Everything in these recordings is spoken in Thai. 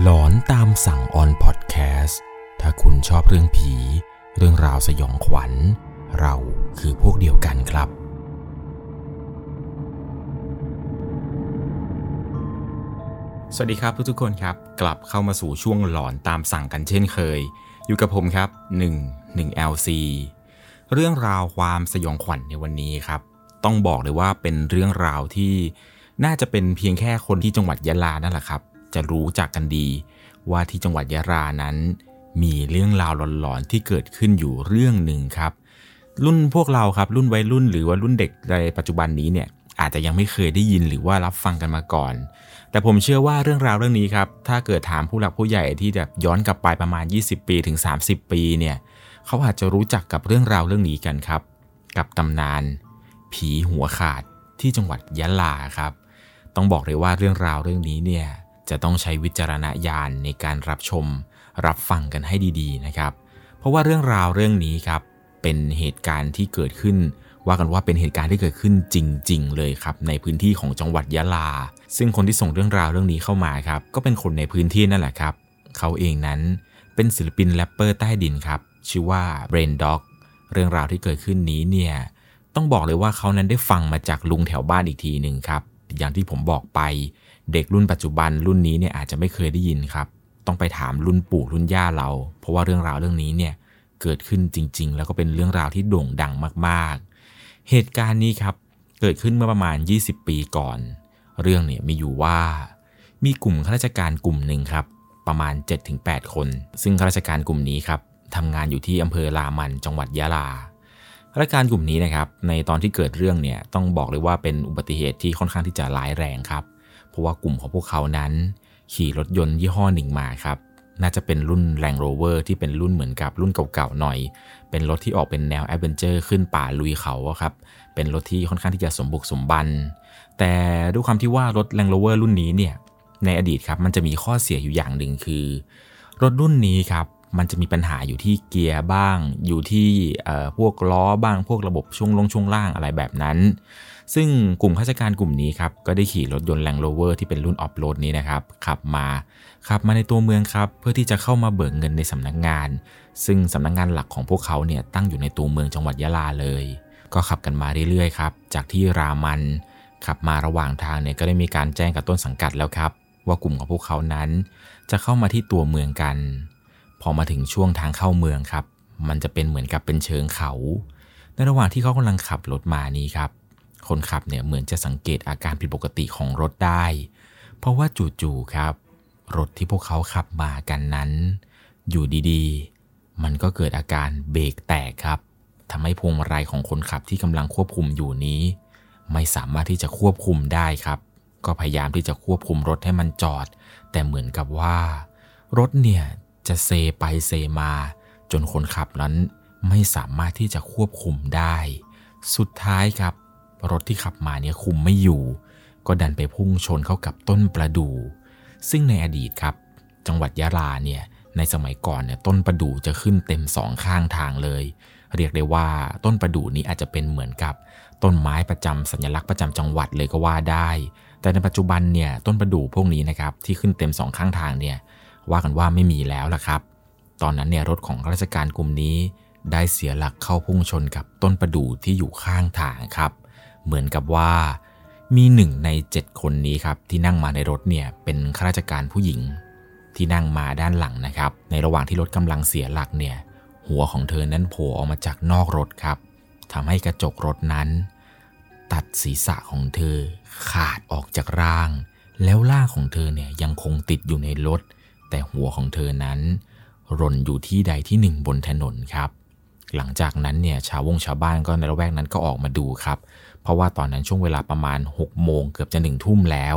หลอนตามสั่งออนพอดแคสต์ถ้าคุณชอบเรื่องผี เรื่องราวสยองขวัญ เราคือพวกเดียวกันครับ สวัสดีครับทุกๆคนครับ กลับเข้ามาสู่ช่วงหลอนตามสั่งกันเช่นเคย อยู่กับผมครับ 1 1 LC เรื่องราวความสยองขวัญในวันนี้ครับ ต้องบอกเลยว่าเป็นเรื่องราวที่น่าจะเป็นเพียงแค่คนที่จังหวัดยะลานั่นแหละครับ จะรู้จักกันดี ว่าที่จังหวัดยะลานั้น มีเรื่องราวหลอนๆที่เกิดขึ้นอยู่เรื่องหนึ่งครับ รุ่นพวกเราครับรุ่นวัยรุ่น หรือว่ารุ่นเด็กในปัจจุบันนี้เนี่ยอาจจะยังไม่เคยได้ยินหรือว่ารับฟังกันมาก่อน แต่ผมเชื่อว่าเรื่องราวเรื่องนี้ครับ ถ้าเกิดถามผู้หลักผู้ใหญ่ที่แบบย้อนกลับไปประมาณ 20 ปีถึง 30 ปีเนี่ย เขาอาจจะรู้จักกับเรื่องราวเรื่องนี้กันครับ กับตำนาน ผีหัวขาดที่จังหวัดยะลาครับ ต้องบอกเลยว่าเรื่องราวเรื่องนี้เนี่ย จะต้องใช้วิจารณญาณในการรับชม รับฟังกันให้ดีๆนะครับ เพราะว่าเรื่องราวเรื่องนี้ครับเป็นเหตุการณ์ที่เกิดขึ้น ว่ากันว่าเป็นเหตุการณ์ที่เกิดขึ้นจริง ๆ เลยครับในพื้นที่ของจังหวัดยะลา ซึ่งคนที่ส่งเรื่องราวเรื่องนี้เข้ามาครับก็เป็นคนในพื้นที่นั่นแหละครับเขาเองนั้นเป็นศิลปินแรปเปอร์ใต้ดินครับชื่อว่า Brain Dog เรื่องราวที่เกิดขึ้นนี้เนี่ยต้องบอกเลยว่าเขานั้นได้ฟังมาจากลุงแถวบ้านอีกทีหนึ่งครับอย่างที่ผมบอกไป เด็กรุ่นปัจจุบันรุ่นนี้เนี่ยอาจจะไม่เคยได้ยินครับ ต้องไปถามรุ่นปู่รุ่นย่าเรา เพราะว่าเรื่องราวเรื่องนี้เนี่ยเกิดขึ้นจริง ๆ แล้วก็เป็นเรื่องราวที่โด่งดังมากๆ เหตุการณ์นี้ครับเกิดขึ้นเมื่อประมาณ 20 ปีก่อน เรื่องเนี่ยมีอยู่ว่า มีกลุ่มข้าราชการกลุ่มหนึ่งครับ ประมาณ 7-8 คน ซึ่งข้าราชการกลุ่มนี้ครับทำงานอยู่ที่อำเภอรามันจังหวัดยะลาข้าราชการกลุ่มนี้นะครับในตอนที่เกิดเรื่องเนี่ยต้องบอกเลยว่าเป็นอุบัติเหตุที่ค่อนข้างที่จะร้ายแรงครับ เพราะว่ากลุ่มของพวกเขานั้น ขี่รถยนต์ยี่ห้อหนึ่งมาครับ น่าจะเป็นรุ่น Land Rover ที่เป็นรุ่นเหมือนกับรุ่นเก่าๆหน่อย เป็นรถที่ออกเป็นแนว adventure ขึ้นป่าลุยเขาครับ เป็นรถที่ค่อนข้างที่จะสมบุกสมบัน แต่ด้วยความที่ว่ารถ Land Rover รุ่นนี้เนี่ยในอดีตครับมันจะมีข้อเสียอยู่อย่างหนึ่งคือ รถรุ่นนี้ครับมันจะมีปัญหาอยู่ที่เกียร์บ้าง อยู่ที่พวกล้อบ้างพวกระบบช่วงลงช่วงล่างอะไรแบบนั้น ซึ่งกลุ่มข้าราชการกลุ่มนี้ครับก็ได้ขี่รถยนต์ Land Rover ที่เป็นรุ่นออฟโรดนี้นะครับขับมาขับมาในตัวเมืองครับเพื่อที่จะเข้ามาเบิกเงินในสำนักงาน ซึ่งสำนักงานหลักของพวกเขาเนี่ยตั้งอยู่ในตัวเมืองจังหวัดยะลาเลย ก็ขับกันมาเรื่อยๆครับจากที่รามันขับมาระหว่างทางเนี่ยก็ได้มีการแจ้งกับต้นสังกัดแล้วครับ ว่ากลุ่มของพวกเขานั้น จะเข้ามาที่ตัวเมืองกัน พอมาถึงช่วงทางเข้าเมืองครับ มันจะเป็นเหมือนกับเป็นเชิงเขา ในระหว่างที่เขากำลังขับรถมานี้ครับ คนขับเนี่ยเหมือนจะสังเกตอาการผิดปกติของรถได้ เพราะว่าจู่ๆครับ รถที่พวกเขาขับมากันนั้น อยู่ดีๆ มันก็เกิดอาการเบรกแตกครับทำให้พวงมาลัยของคนขับที่กำลังควบคุมอยู่นี้ ไม่สามารถที่จะควบคุมได้ครับ ก็พยายามที่จะควบคุมรถให้มันจอด แต่เหมือนกับว่า รถเนี่ยจะเซไปเซมา จนคนขับนั้นไม่สามารถที่จะควบคุมได้ สุดท้ายครับ รถที่ขับมาเนี่ยคุมไม่อยู่ ก็ดันไปพุ่งชนเข้ากับต้นประดู่ซึ่งในอดีตครับ จังหวัดยะลาเนี่ยในสมัยก่อนเนี่ยต้นประดู่จะขึ้นเต็มสองข้างทางเลย เรียกได้ว่าต้นประดู่นี้อาจจะเป็นเหมือนกับ ต้นไม้ประจำสัญลักษณ์ประจำจังหวัดเลยก็ว่าได้ แต่ในปัจจุบันเนี่ยต้นประดู่พวกนี้นะครับที่ขึ้นเต็มสองข้างทางเนี่ยว่ากันว่าไม่มีแล้วล่ะครับ ตอนนั้นเนี่ยรถของราชการกลุ่มนี้ ได้เสียหลักเข้าพุ่งชนกับต้นประดู่ที่อยู่ข้างทางครับ เหมือนกับว่า มีหนึ่งในเจ็ดคนนี้ครับที่นั่งมาในรถเนี่ยเป็นข้าราชการผู้หญิง ที่นั่งมาด้านหลังนะครับ ในระหว่างที่รถกำลังเสียหลักเนี่ยหัวของเธอนั้นโผล่ออกมาจากนอกรถครับทำให้กระจกรถนั้น ตัดศีรษะของเธอขาดออกจากร่าง แล้วร่างของเธอเนี่ยยังคงติดอยู่ในรถ แต่หัวของเธอนั้นร่นอยู่ที่ใดที่หนึ่งบนถนนครับ หลังจากนั้นเนี่ยชาววงชาวบ้านก็ในละแวกนั้นก็ออกมาดูครับ เพราะว่าตอนนั้นช่วงเวลาประมาณ6โมงเกือบจะหนึ่งทุ่มแล้ว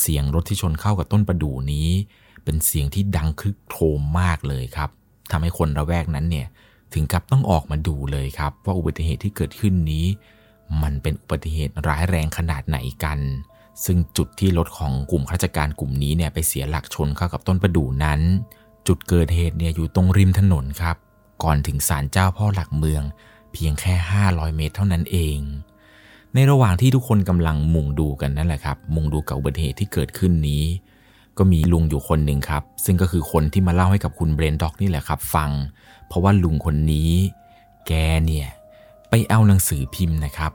เสียงรถที่ชนเข้ากับต้นประดู่นี้ เป็นเสียงที่ดังคึกโครมมากเลยครับทำให้คนระแวกนั้นเนี่ยถึงกับต้องออกมาดูเลยครับ ว่าอุบัติเหตุที่เกิดขึ้นนี้ มันเป็นอุบัติเหตุร้ายแรงขนาดไหนกัน ซึ่งจุดที่รถของกลุ่มข้าราชการกลุ่มนี้เนี่ยไปเสียหลักชนเข้ากับต้นประดู่นั้น จุดเกิดเหตุเนี่ยอยู่ตรงริมถนนครับ ก่อนถึงศาลเจ้าพ่อหลักเมือง เพียงแค่ 500 เมตรเท่านั้นเอง ในระหว่างที่ทุกคนกำลังมุงดูกันนั่นแหละครับ มุงดูกับอุบัติเหตุที่เกิดขึ้นนี้ ก็มีลุงอยู่คนหนึ่งครับ ซึ่งก็คือคนที่มาเล่าให้กับคุณเบรนด็อกนี่แหละครับ ฟัง เพราะว่าลุงคนนี้ แกเนี่ยไปเอาหนังสือพิมพ์นะครับ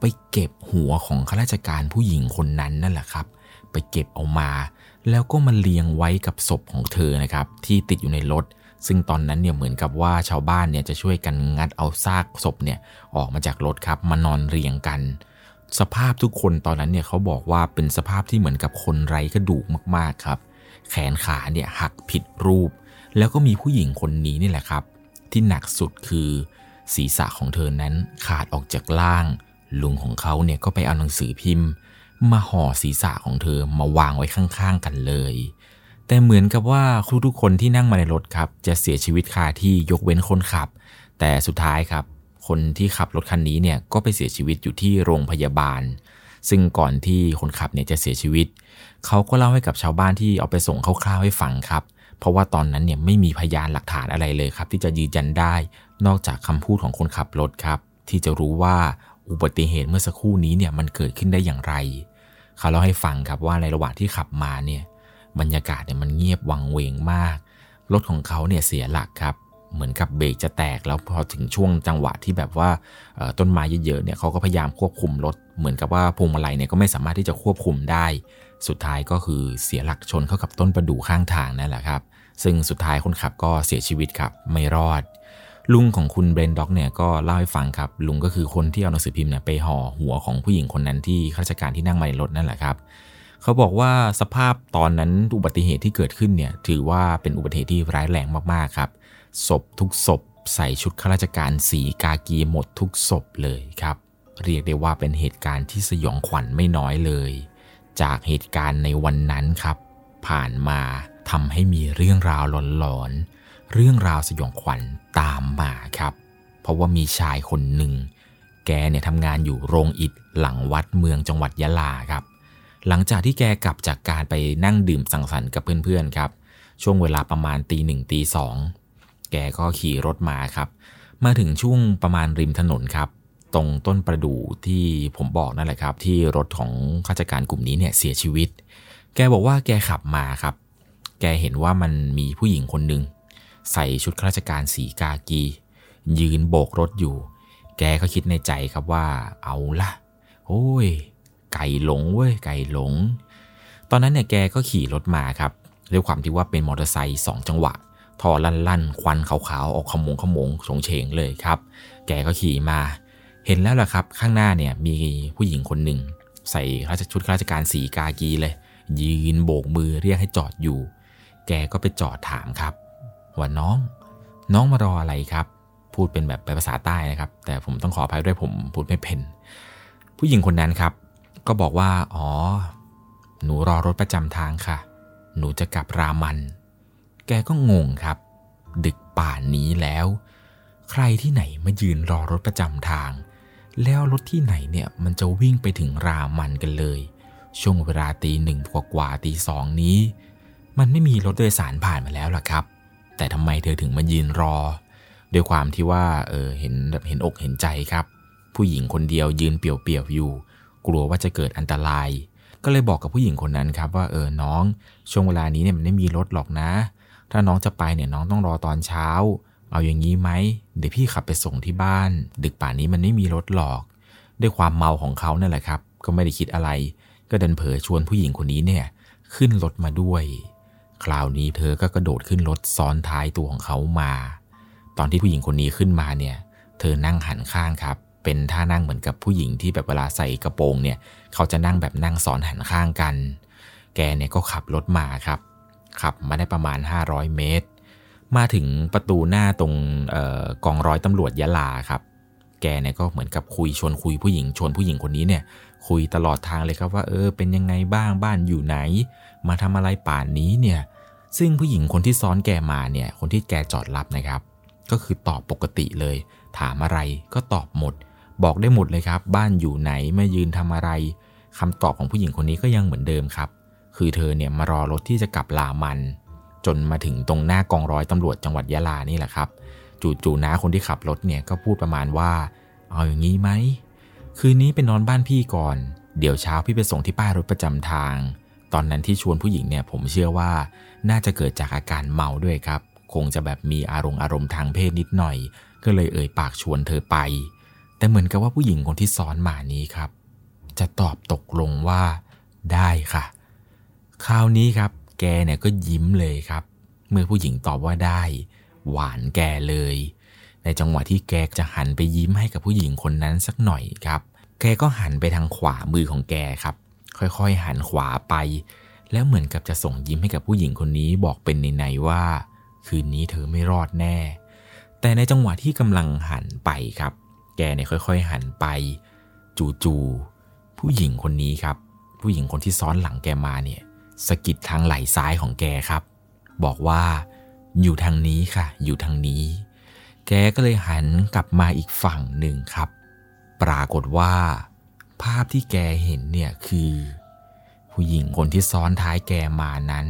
ไปเก็บหัวของข้าราชการผู้หญิงคนนั้นนั่นแหละครับ ไปเก็บเอามา แล้วก็มาเรียงไว้กับศพของเธอนะครับ ที่ติดอยู่ในรถ ซึ่งตอนนั้นเนี่ยเหมือนกับว่าชาวบ้านเนี่ยจะช่วยกันงัดเอาซากศพเนี่ยออกมาจากรถครับมานอนเรียงกัน สภาพทุกคนตอนนั้นเนี่ยเขาบอกว่าเป็นสภาพที่เหมือนกับคนไร้กระดูกมากๆครับ แขนขาเนี่ยหักผิดรูป แล้วก็มีผู้หญิงคนนี้นี่แหละครับ ที่หนักสุดคือศีรษะของเธอนั้นขาดออกจากล่าง ลุงของเขาเนี่ยก็ไปเอาหนังสือพิมพ์ มาห่อศีรษะของเธอมาวางไว้ข้างๆกันเลย แต่เหมือนกับว่าทุกๆคนที่นั่งมาในรถครับ จะเสียชีวิตคาที่ยกเว้นคนขับ แต่สุดท้ายครับ คนที่ขับรถคันนี้เนี่ยก็ไปเสียชีวิตอยู่ที่โรงพยาบาล ซึ่งก่อนที่คนขับเนี่ยจะเสียชีวิต เขาก็เล่าให้กับชาวบ้านที่เอาไปส่งคร่าวๆให้ฟังครับ เพราะว่าตอนนั้นเนี่ยไม่มีพยานหลักฐานอะไรเลยครับ ที่จะยืนยันได้ นอกจากคำพูดของคนขับรถครับ ที่จะรู้ว่าอุบัติเหตุเมื่อสักครู่นี้เนี่ยมันเกิดขึ้นได้อย่างไร เขาเล่าให้ฟังครับว่าในระหว่างที่ขับมาเนี่ย บรรยากาศเนี่ยมันเงียบวังเวงมาก รถของเขาเนี่ยเสียหลักครับ เหมือนกับเบรกจะแตกแล้วพอถึงช่วงจังหวะที่แบบว่าต้นไม้เยอะๆเนี่ยเขาก็พยายามควบคุมรถ เหมือนกับว่าพวงมาลัยเนี่ยก็ไม่สามารถที่จะควบคุมได้ สุดท้ายก็คือเสียหลักชนเข้ากับต้นประดู่ข้างทางนั่นแหละครับ ซึ่งสุดท้ายคนขับก็เสียชีวิตครับ ไม่รอดลุงของคุณเบรนด็อกเนี่ยก็เล่าให้ฟังครับ ลุงก็คือคนที่เอาหนังสือพิมพ์เนี่ยไปห่อหัวของผู้หญิงคนนั้นที่ข้าราชการที่นั่งมาในรถนั่นแหละครับ เขาบอกว่าสภาพตอนนั้นอุบัติเหตุที่เกิดขึ้นเนี่ยถือว่าเป็นอุบัติเหตุที่ร้ายแรงมากๆครับ ศพทุกศพใส่ชุดข้าราชการสีกากีหมดทุกศพเลยครับ เรียกได้ว่าเป็นเหตุการณ์ที่สยองขวัญไม่น้อยเลย จากเหตุการณ์ในวันนั้นครับ ผ่านมาทำให้มีเรื่องราวหลอนๆ เรื่องราวสยองขวัญตามมาครับ เพราะว่ามีชายคนหนึ่ง แกเนี่ยทำงานอยู่โรงอิฐหลังวัดเมืองจังหวัดยะลาครับ หลังจากที่แกกลับจากการไปนั่งดื่มสังสรรค์กับเพื่อนๆครับ ช่วงเวลาประมาณตีหนึ่งตีสองแกก็ขี่รถมาครับ มาถึงช่วงประมาณริมถนนครับ ตรงต้นประดู่ที่ผมบอกนั่นแหละครับ ที่รถของข้าราชการกลุ่มนี้เนี่ยเสียชีวิต แกบอกว่าแกขับมาครับ แกเห็นว่ามันมีผู้หญิงคนหนึ่งใส่ชุดข้าราชการสีกากี ยืนโบกรถอยู่ แกก็คิดในใจครับว่า เอาละโอ้ย ไก่หลงเว้ยไก่หลง ตอนนั้นเนี่ยแกก็ขี่รถมาครับด้วยความที่ว่าเป็นมอเตอร์ไซค์สองจังหวะทอลั่นๆ ควันขาวๆ ออกขมงขมงสงเฉงเลยครับ แกก็ขี่มา เห็นแล้วล่ะครับ ข้างหน้าเนี่ยมีผู้หญิงคนหนึ่ง ใส่ชุดข้าราชการสีกากีเลย ยืนโบกมือเรียกให้จอดอยู่ แกก็ไปจอดถามครับ ว่าน้อง น้องมารออะไรครับ พูดเป็นแบบภาษาใต้นะครับ แต่ผมต้องขออภัยด้วยผมพูดไม่เป็น ผู้หญิงคนนั้นครับ ก็บอกว่า อ๋อ หนูรอรถประจำทางค่ะ หนูจะกลับรามัน แกก็งงครับ ดึกป่านนี้แล้ว ใครที่ไหนมายืนรอรถประจำทาง แล้วรถที่ไหนเนี่ยมันจะวิ่งไปถึงรามันกันเลย ช่วงเวลาตีหนึ่งกว่ากว่าตีสองนี้ มันไม่มีรถโดยสารผ่านมาแล้วล่ะครับ แต่ทำไมเธอถึงมายืนรอ ด้วยความที่ว่า เออ เห็นแบบเห็นอกเห็นใจครับ ผู้หญิงคนเดียวยืนเปี่ยวๆอยู่ กลัวว่าจะเกิดอันตราย ก็เลยบอกกับผู้หญิงคนนั้นครับว่าเออน้องช่วงเวลานี้เนี่ยมันไม่มีรถหรอกนะ ถ้าน้องจะไปเนี่ยน้องต้องรอตอนเช้า เอาอย่างนี้ไหมเดี๋ยวพี่ขับไปส่งที่บ้าน ดึกป่านนี้มันไม่มีรถหรอก ด้วยความเมาของเขาเนั่นแหละครับ ก็ไม่ได้คิดอะไร ก็เดินเผลอชวนผู้หญิงคนนี้เนี่ยขึ้นรถมาด้วย คราวนี้เธอก็กระโดดขึ้นรถซ้อนท้ายตัวของเขามา ตอนที่ผู้หญิงคนนี้ขึ้นมาเนี่ย เธอนั่งหันข้างครับ เป็นท่านั่งเหมือนกับผู้หญิงที่แบบเวลาใส่กระโปรงเนี่ย เขาจะนั่งแบบนั่งซ้อนหันข้างกัน แกเนี่ยก็ขับรถมาครับ ขับมาได้ประมาณ 500 เมตร มาถึงประตูหน้าตรงออกองร้อยตำรวจยะลาครับ แกเนี่ยก็เหมือนกับคุยชวนคุยผู้หญิงชวนผู้หญิงคนนี้เนี่ย คุยตลอดทางเลยครับว่าเออเป็นยังไงบ้างบ้านอยู่ไหน มาทำอะไรป่านนี้เนี่ยซึ่งผู้หญิงคนที่ซ้อนแกมาเนี่ย คนที่แกจอดรับนะครับ ก็คือตอบปกติเลย ถามอะไรก็ตอบหมด บอกได้หมดเลยครับ บ้านอยู่ไหนมายืนทำอะไรคำตอบของผู้หญิงคนนี้ก็ยังเหมือนเดิมครับ คือเธอเนี่ยมารอรถที่จะกลับลามัน จนมาถึงตรงหน้ากองร้อยตำรวจจังหวัดยะลานี่แหละครับจู่ๆน้าคนที่ขับรถเนี่ยก็พูดประมาณว่า เอาอย่างนี้ไหมคืนนี้ไปนอนบ้านพี่ก่อน เดี๋ยวเช้าพี่ไปส่งที่ป้ายรถประจำทาง ตอนนั้นที่ชวนผู้หญิงเนี่ยผมเชื่อว่าน่าจะเกิดจากอาการเมาด้วยครับ คงจะแบบมีอารมณ์อารมณ์ทางเพศนิดหน่อย ก็เลยเอ่ยปากชวนเธอไป แต่เหมือนกับว่าผู้หญิงคนที่ซ้อนมานี้ครับ จะตอบตกลงว่าได้ค่ะ คราวนี้ครับ แกเนี่ยก็ยิ้มเลยครับ เมื่อผู้หญิงตอบว่าได้ หวานแกเลย ในจังหวะที่แกจะหันไปยิ้มให้กับผู้หญิงคนนั้นสักหน่อยครับ แกก็หันไปทางขวามือของแกครับ ค่อยๆหันขวาไป แล้วเหมือนกับจะส่งยิ้มให้กับผู้หญิงคนนี้บอกเป็นในๆว่า คืนนี้เธอไม่รอดแน่ แต่ในจังหวะที่กำลังหันไปครับ แกเนี่ยค่อยๆ หันไป จู่ๆผู้หญิงคนนี้ครับ ผู้หญิงคนที่ซ้อนหลังแกมาเนี่ยสะกิดทางไหล่ซ้ายของแกครับ บอกว่าอยู่ทางนี้ค่ะ อยู่ทางนี้ แกก็เลยหันกลับมาอีกฝั่งหนึ่งครับ ปรากฏว่า ภาพที่แกเห็นเนี่ยคือ ผู้หญิงคนที่ซ้อนท้ายแกมานั้น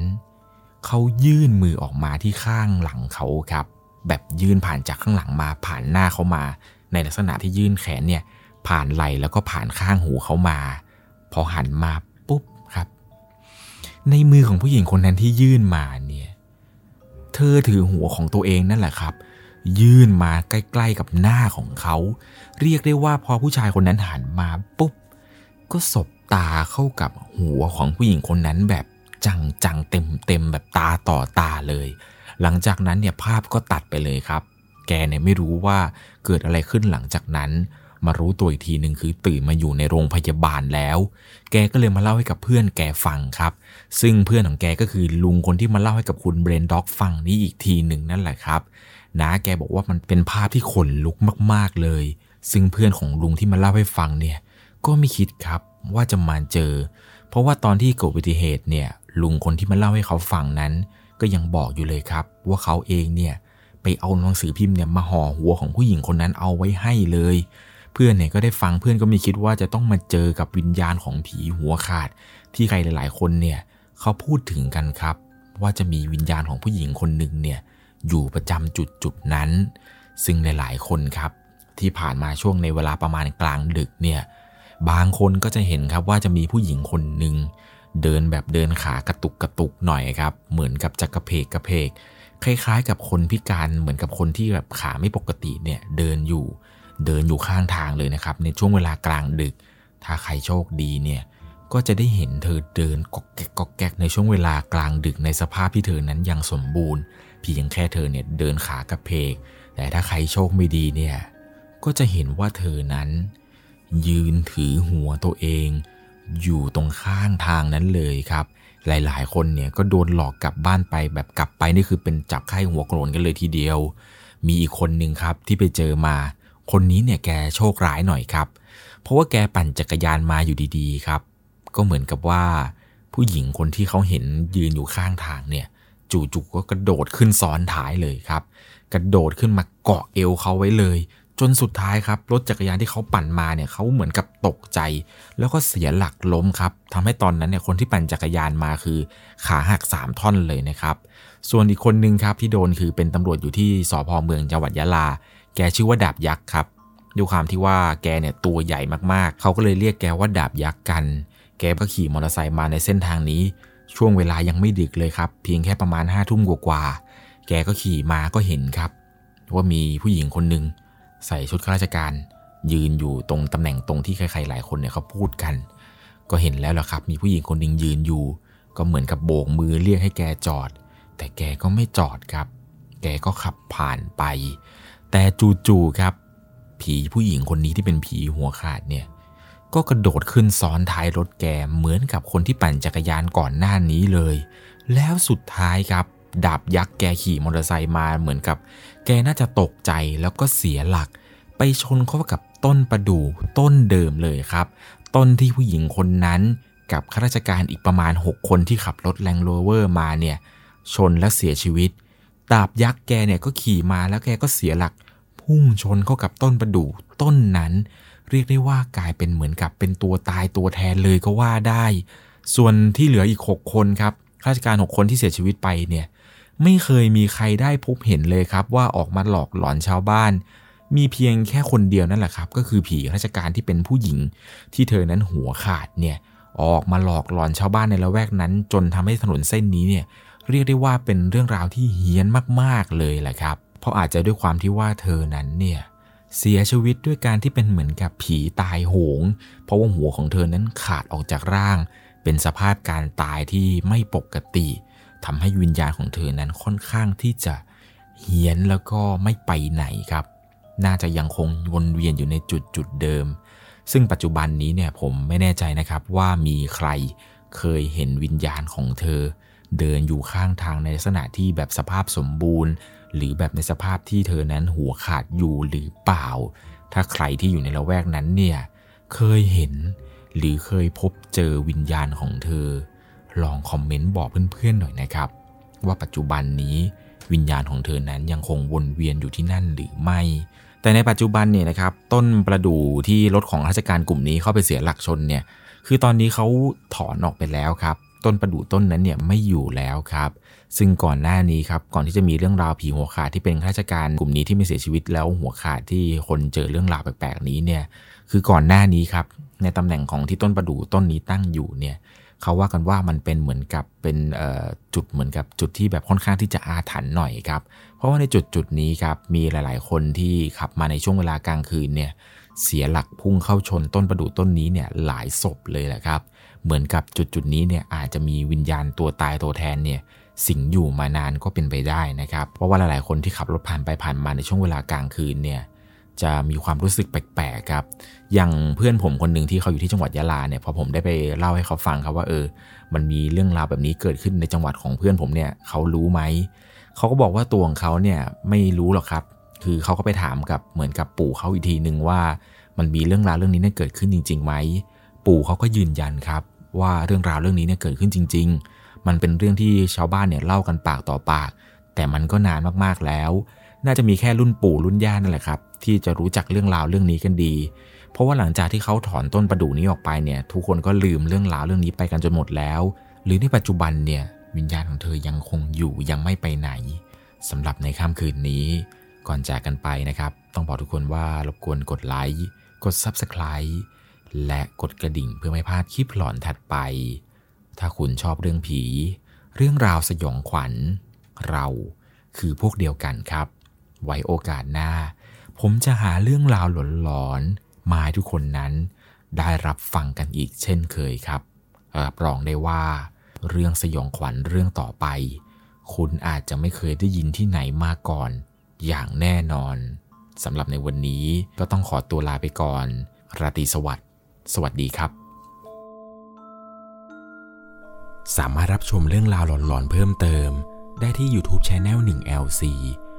เขายื่นมือออกมาที่ข้างหลังเขาครับ แบบยื่นผ่านจากข้างหลังมาผ่านหน้าเขามา ในลักษณะที่ยื่นแขนเนี่ยผ่านไหลแล้วก็ผ่านข้างหูเขามา พอหันมาปุ๊บครับ ในมือของผู้หญิงคนนั้นที่ยื่นมาเนี่ยเธอถือหัวของตัวเองนั่นแหละครับ ยื่นมาใกล้ๆกับหน้าของเขา เรียกได้ว่าพอผู้ชายคนนั้นหันมาปุ๊บก็สบตาเข้ากับหัวของผู้หญิงคนนั้นแบบจังจังเต็มเต็มแบบตาต่อตาเลย หลังจากนั้นเนี่ยภาพก็ตัดไปเลยครับ แกเนี่ยไม่รู้ว่าเกิดอะไรขึ้นหลังจากนั้น มารู้ตัวอีกทีหนึ่งคือตื่นมาอยู่ในโรงพยาบาลแล้ว แกก็เลยมาเล่าให้กับเพื่อนแกฟังครับ ซึ่งเพื่อนของแกก็คือลุงคนที่มาเล่าให้กับคุณเบรนด็อกฟังนี่อีกทีหนึ่งนั่นแหละครับนะแกบอกว่ามันเป็นภาพที่ขนลุกมาก ๆเลย ซึ่งเพื่อนของลุงที่มาเล่าให้ฟังเนี่ยก็ไม่คิดครับว่าจะมาเจอ เพราะว่าตอนที่เกิดอุบัติเหตุเนี่ยลุงคนที่มาเล่าให้เขาฟังนั้น ก็ยังบอกอยู่เลยครับ ว่าเขาเองเนี่ย ไปเอาหนังสือพิมพ์เนี่ยมาห่อหัวของผู้หญิงคนนั้นเอาไว้ให้เลย เพื่อนเนี่ยก็ได้ฟังเพื่อนก็ไม่คิดว่าจะต้องมาเจอกับวิญญาณของผีหัวขาด ที่ใครหลาย ๆ คนเนี่ยเขาพูดถึงกันครับ ว่าจะมีวิญญาณของผู้หญิงคนหนึ่งเนี่ยอยู่ประจำจุดจุดนั้น ซึ่งหลาย ๆ คนครับ ที่ผ่านมาช่วงในเวลาประมาณกลางดึกเนี่ยบางคนก็จะเห็นครับว่าจะมีผู้หญิงคนหนึ่งเดินแบบเดินขากระตุกกระตุกหน่อยครับ เหมือนกับจะกระเพกกระเพก คล้ายๆ กับคนพิการเหมือนกับคนที่แบบขาไม่ปกติเนี่ยเดินอยู่เดินอยู่ข้างทางเลยนะครับ ในช่วงเวลากลางดึก ถ้าใครโชคดีเนี่ยก็จะได้เห็นเธอเดินกอกแกกกอกแกกในช่วงเวลากลางดึกในสภาพที่เธอนั้นยังสมบูรณ์เพียงแค่เธอเนี่ยเดินขากระเพก แต่ถ้าใครโชคไม่ดีเนี่ยก็จะเห็นว่าเธอนั้น ยืนถือหัวตัวเอง อยู่ตรงข้างทางนั้นเลยครับ หลาย ๆ คนเนี่ยก็โดนหลอกกลับบ้านไปแบบกลับไปนี่คือเป็นจับไข้หัวโกรนกันเลยทีเดียว มีอีกคนหนึ่งครับที่ไปเจอมา คนนี้เนี่ยแกโชคร้ายหน่อยครับ เพราะว่าแกปั่นจักรยานมาอยู่ดีๆครับ ก็เหมือนกับว่า ผู้หญิงคนที่เขาเห็นยืนอยู่ข้างทางเนี่ยจู่ๆก็กระโดดขึ้นซ้อนท้ายเลยครับ กระโดดขึ้นมาเกาะเอวเขาไว้เลย จนสุดท้ายครับรถจักรยานที่เขาปั่นมาเนี่ยเขาเหมือนกับตกใจ แล้วก็เสียหลักล้มครับทำให้ตอนนั้นเนี่ยคนที่ปั่นจักรยานมาคือขาหักสามท่อนเลยนะครับ ส่วนอีกคนนึงครับที่โดนคือเป็นตำรวจอยู่ที่สพเมืองจังหวัดยะลา แกชื่อว่าดาบยักษ์ครับด้วยความที่ว่าแกเนี่ยตัวใหญ่มากๆ เขาก็เลยเรียกแกว่าดาบยักษ์กัน แกก็ขี่มอเตอร์ไซค์มาในเส้นทางนี้ ช่วงเวลายังไม่ดึกเลยครับเพียงแค่ประมาณห้าทุ่มกว่าๆแกก็ขี่มาก็เห็นครับ ว่ามีผู้หญิงคนหนึ่ง ใส่ชุดข้าราชการ ยืนอยู่ตรงตำแหน่งตรงที่ใครๆหลายคนเนี่ยเขาพูดกัน ก็เห็นแล้วล่ะครับ มีผู้หญิงคนหนึ่งยืนอยู่ ก็เหมือนกับโบกมือเรียกให้แกจอด แต่แกก็ไม่จอดครับ แกก็ขับผ่านไป แต่จู่ๆครับ ผีผู้หญิงคนนี้ที่เป็นผีหัวขาดเนี่ยก็กระโดดขึ้นซ้อนท้ายรถแกเหมือนกับคนที่ปั่นจักรยานก่อนหน้านี้เลย แล้วสุดท้ายครับ ดาบยักษ์แกขี่มอเตอร์ไซค์มาเหมือนกับ แกน่าจะตกใจแล้วก็เสียหลัก ไปชนเข้ากับต้นประดู่ต้นเดิมเลยครับ ต้นที่ผู้หญิงคนนั้นกับข้าราชการอีกประมาณ 6 คนที่ขับรถแรงโรเวอร์มาเนี่ยชนและเสียชีวิต ดาบยักษ์แกเนี่ยก็ขี่มาแล้วแกก็เสียหลัก พุ่งชนเข้ากับต้นประดู่ต้นนั้น เรียกได้ว่ากลายเป็นเหมือนกับเป็นตัวตายตัวแทนเลยก็ว่าได้ ส่วนที่เหลืออีก 6 คนครับข้าราชการ 6 คนที่เสียชีวิตไปเนี่ย ไม่เคยมีใครได้พบเห็นเลยครับว่าออกมาหลอกหลอนชาวบ้าน มีเพียงแค่คนเดียวนั่นแหละครับ ก็คือผีราชการที่เป็นผู้หญิง ที่เธอนั้นหัวขาดเนี่ยออกมาหลอกหลอนชาวบ้านในละแวกนั้น จนทำให้ถนนเส้นนี้เนี่ยเรียกได้ว่าเป็นเรื่องราวที่เฮี้ยนมากๆเลยแหละครับ เพราะอาจจะด้วยความที่ว่าเธอนั้นเนี่ยเสียชีวิตด้วยการที่เป็นเหมือนกับผีตายโหง เพราะว่าหัวของเธอนั้นขาดออกจากร่าง เป็นสภาพการตายที่ไม่ปกติ ทำให้วิญญาณของเธอนั้นค่อนข้างที่จะเฮี้ยนแล้วก็ไม่ไปไหนครับ น่าจะยังคงวนเวียนอยู่ในจุดจุดเดิม ซึ่งปัจจุบันนี้เนี่ยผมไม่แน่ใจนะครับว่ามีใครเคยเห็นวิญญาณของเธอ เดินอยู่ข้างทางในลักษณะที่แบบสภาพสมบูรณ์ หรือแบบในสภาพที่เธอนั้นหัวขาดอยู่หรือเปล่า ถ้าใครที่อยู่ในละแวกนั้นเนี่ยเคยเห็นหรือเคยพบเจอวิญญาณของเธอ ลองคอมเมนต์บอกเพื่อนๆหน่อยนะครับ ว่าปัจจุบันนี้วิญญาณของเธอนั้นยังคงวนเวียนอยู่ที่นั่นหรือไม่ แต่ในปัจจุบันเนี่ยนะครับต้นประดู่ที่รถของราชการกลุ่มนี้เข้าไปเสียหลักชนเนี่ยคือตอนนี้เขาถอนออกไปแล้วครับ ต้นประดู่ต้นนั้นเนี่ยไม่อยู่แล้วครับ ซึ่งก่อนหน้านี้ครับก่อนที่จะมีเรื่องราวผีหัวขาดที่เป็นข้าราชการกลุ่มนี้ที่ไม่เสียชีวิตแล้วหัวขาดที่คนเจอเรื่องราวแปลกๆนี้เนี่ยคือก่อนหน้านี้ครับในตำแหน่งของที่ต้นประดู่ต้นนี้ตั้งอยู่เนี่ย เขาว่ากันว่ามันเป็นเหมือนกับเป็นจุดเหมือนกับจุดที่แบบค่อนข้างที่จะอาถรรพ์หน่อยครับ เพราะว่าในจุดจุดนี้ครับมีหลาย ๆ คนที่ขับมาในช่วงเวลากลางคืนเนี่ยเสียหลักพุ่งเข้าชนต้นประดู่ต้นนี้เนี่ยหลายศพเลยแหละครับ เหมือนกับจุดจุดนี้เนี่ยอาจจะมีวิญญาณตัวตายตัวแทนเนี่ยสิงอยู่มานานก็เป็นไปได้นะครับ เพราะว่าหลาย ๆ คนที่ขับรถผ่านไปผ่านมาในช่วงเวลากลางคืนเนี่ย จะมีความรู้สึกแปลกๆครับ อย่างเพื่อนผมคนหนึ่งที่เขาอยู่ที่จังหวัดยะลาเนี่ยพอผมได้ไปเล่าให้เขาฟังครับว่าเออ มันมีเรื่องราวแบบนี้เกิดขึ้นในจังหวัดของเพื่อนผมเนี่ยเขารู้ไหมเขาก็บอกว่าตัวของเขาเนี่ยไม่รู้หรอกครับ คือเขาก็ไปถามกับเหมือนกับปู่เขาอีกทีหนึ่งว่ามันมีเรื่องราวเรื่องนี้เนี่ยเกิดขึ้นจริงๆไหมปู่เขาก็ยืนยันครับ ว่าเรื่องราวเรื่องนี้เนี่ยเกิดขึ้นจริง ๆ มันเป็นเรื่องที่ชาวบ้านเนี่ยเล่ากันปากต่อปาก แต่มันก็นานมากๆแล้ว น่าจะมีแค่รุ่นปู่รุ่นย่านั่นแหละครับ ที่จะรู้จักเรื่องราวเรื่องนี้กันดี เพราะว่าหลังจากที่เขาถอนต้นประดู่นี้ออกไปเนี่ยทุกคนก็ลืมเรื่องราวเรื่องนี้ไปกันจนหมดแล้ว หรือในปัจจุบันเนี่ยวิญญาณของเธอยังคงอยู่ยังไม่ไปไหนสำหรับในค่ำคืนนี้ ก่อนจากกันไปนะครับ ต้องบอกทุกคนว่ารบกวนกดไลค์กด Subscribe และกดกระดิ่งเพื่อไม่พลาดคลิปหลอนถัดไป ถ้าคุณชอบเรื่องผี เรื่องราวสยองขวัญ เราคือพวกเดียวกันครับ ไว้โอกาสหน้า ผมจะหาเรื่องราวหลอนๆมาให้ทุกคนนั้น ได้รับฟังกันอีกเช่นเคยครับ รับรองได้ว่า เรื่องสยองขวัญเรื่องต่อไป คุณอาจจะไม่เคยได้ยินที่ไหนมาก่อน อย่างแน่นอนสำหรับในวันนี้ก็ต้องขอตัวลาไปก่อน ราตรีสวัสดิ์ สวัสดีครับ สามารถรับชมเรื่องราวหลอนๆเพิ่มเติม ได้ที่ YouTube Channel 1 LC